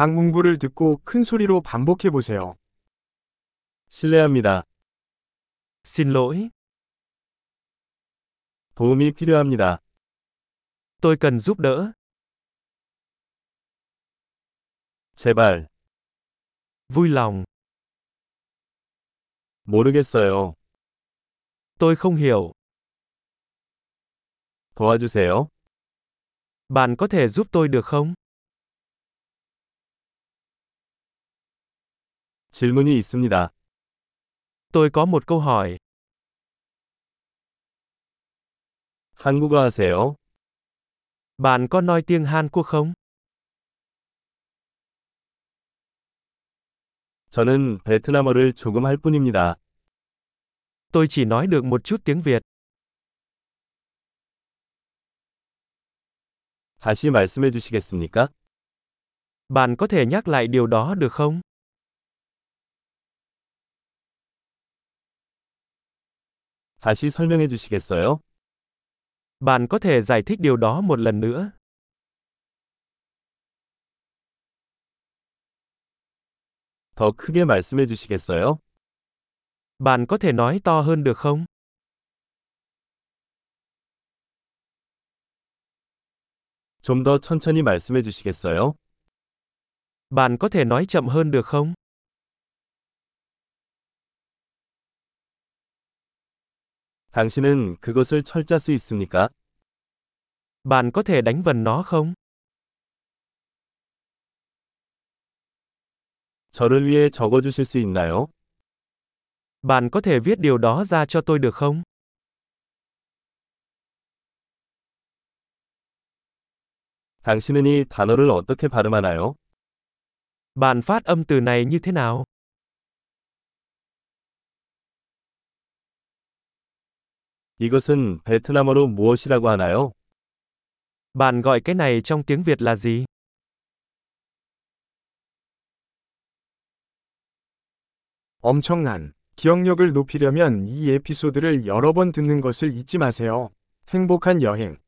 각 문구를 듣고 큰 소리로 반복해 보세요. 실례합니다. Xin lỗi, 도움이 필요합니다. tôi cần giúp đỡ. 제발. Vui lòng, 모르겠어요. tôi không hiểu. 도와주세요. Bạn có thể giúp tôi được không? 질문이 있습니다. Tôi có một câu hỏi. 한국어 하세요? Bạn có nói tiếng Hàn Quốc không? 저는 베트남어를 조금 할 뿐입니다. Tôi chỉ nói được một chút tiếng Việt. 다시 말씀해 주시겠습니까? Bạn có thể nhắc lại điều đó được không? 다시 설명해 주시겠어요? Bạn có thể giải thích điều đó một lần nữa. 더 크게 말씀해 주시겠어요? Bạn có thể nói to hơn được không? 좀 더 천천히 말씀해 주시겠어요? Bạn có thể nói chậm hơn được không? 당신은 그것을 철자 수 있습니까? Bạn có thể đánh vần nó không? 저를 위해 적어 주실 수 있나요? Bạn có thể viết điều đó ra cho tôi được không? 당신은 이 단어를 어떻게 발음하나요? Bạn phát âm từ này như thế nào? 이것은 베트남어로 무엇이라고 하나요? Bạn gọi cái này trong tiếng Việt là gì? 엄청난 기억력을 높이려면 이 에피소드를 여러 번 듣는 것을 잊지 마세요. 행복한 여행.